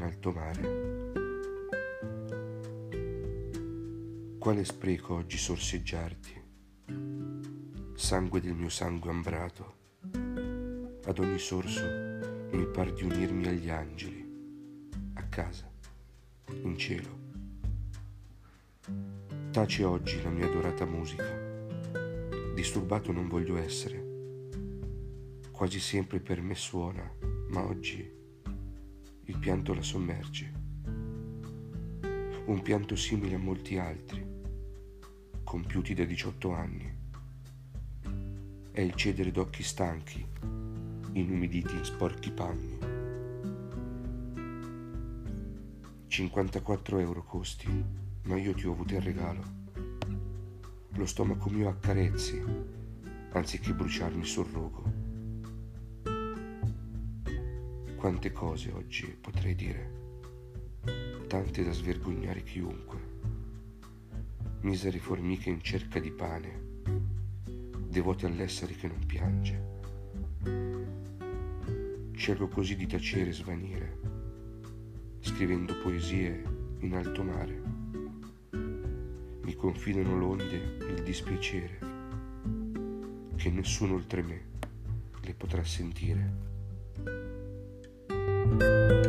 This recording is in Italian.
alto mare. Quale spreco oggi sorseggiarti, sangue del mio sangue ambrato, ad ogni sorso mi par di unirmi agli angeli, a casa, in cielo. Tace oggi la mia adorata musica, disturbato non voglio essere, quasi sempre per me suona, ma oggi il pianto la sommerge. Un pianto simile a molti altri, compiuti da 18 anni. È il cedere d'occhi stanchi, inumiditi in sporchi panni. 54 euro costi, ma io ti ho avuto il regalo. Lo stomaco mio accarezzi, anziché bruciarmi sul rogo. Quante cose oggi potrei dire, tante da svergognare chiunque. Misere formiche in cerca di pane, devote all'essere che non piange. Cerco così di tacere e svanire, scrivendo poesie in alto mare. Mi confidano l'onde il dispiacere, che nessuno oltre me le potrà sentire. you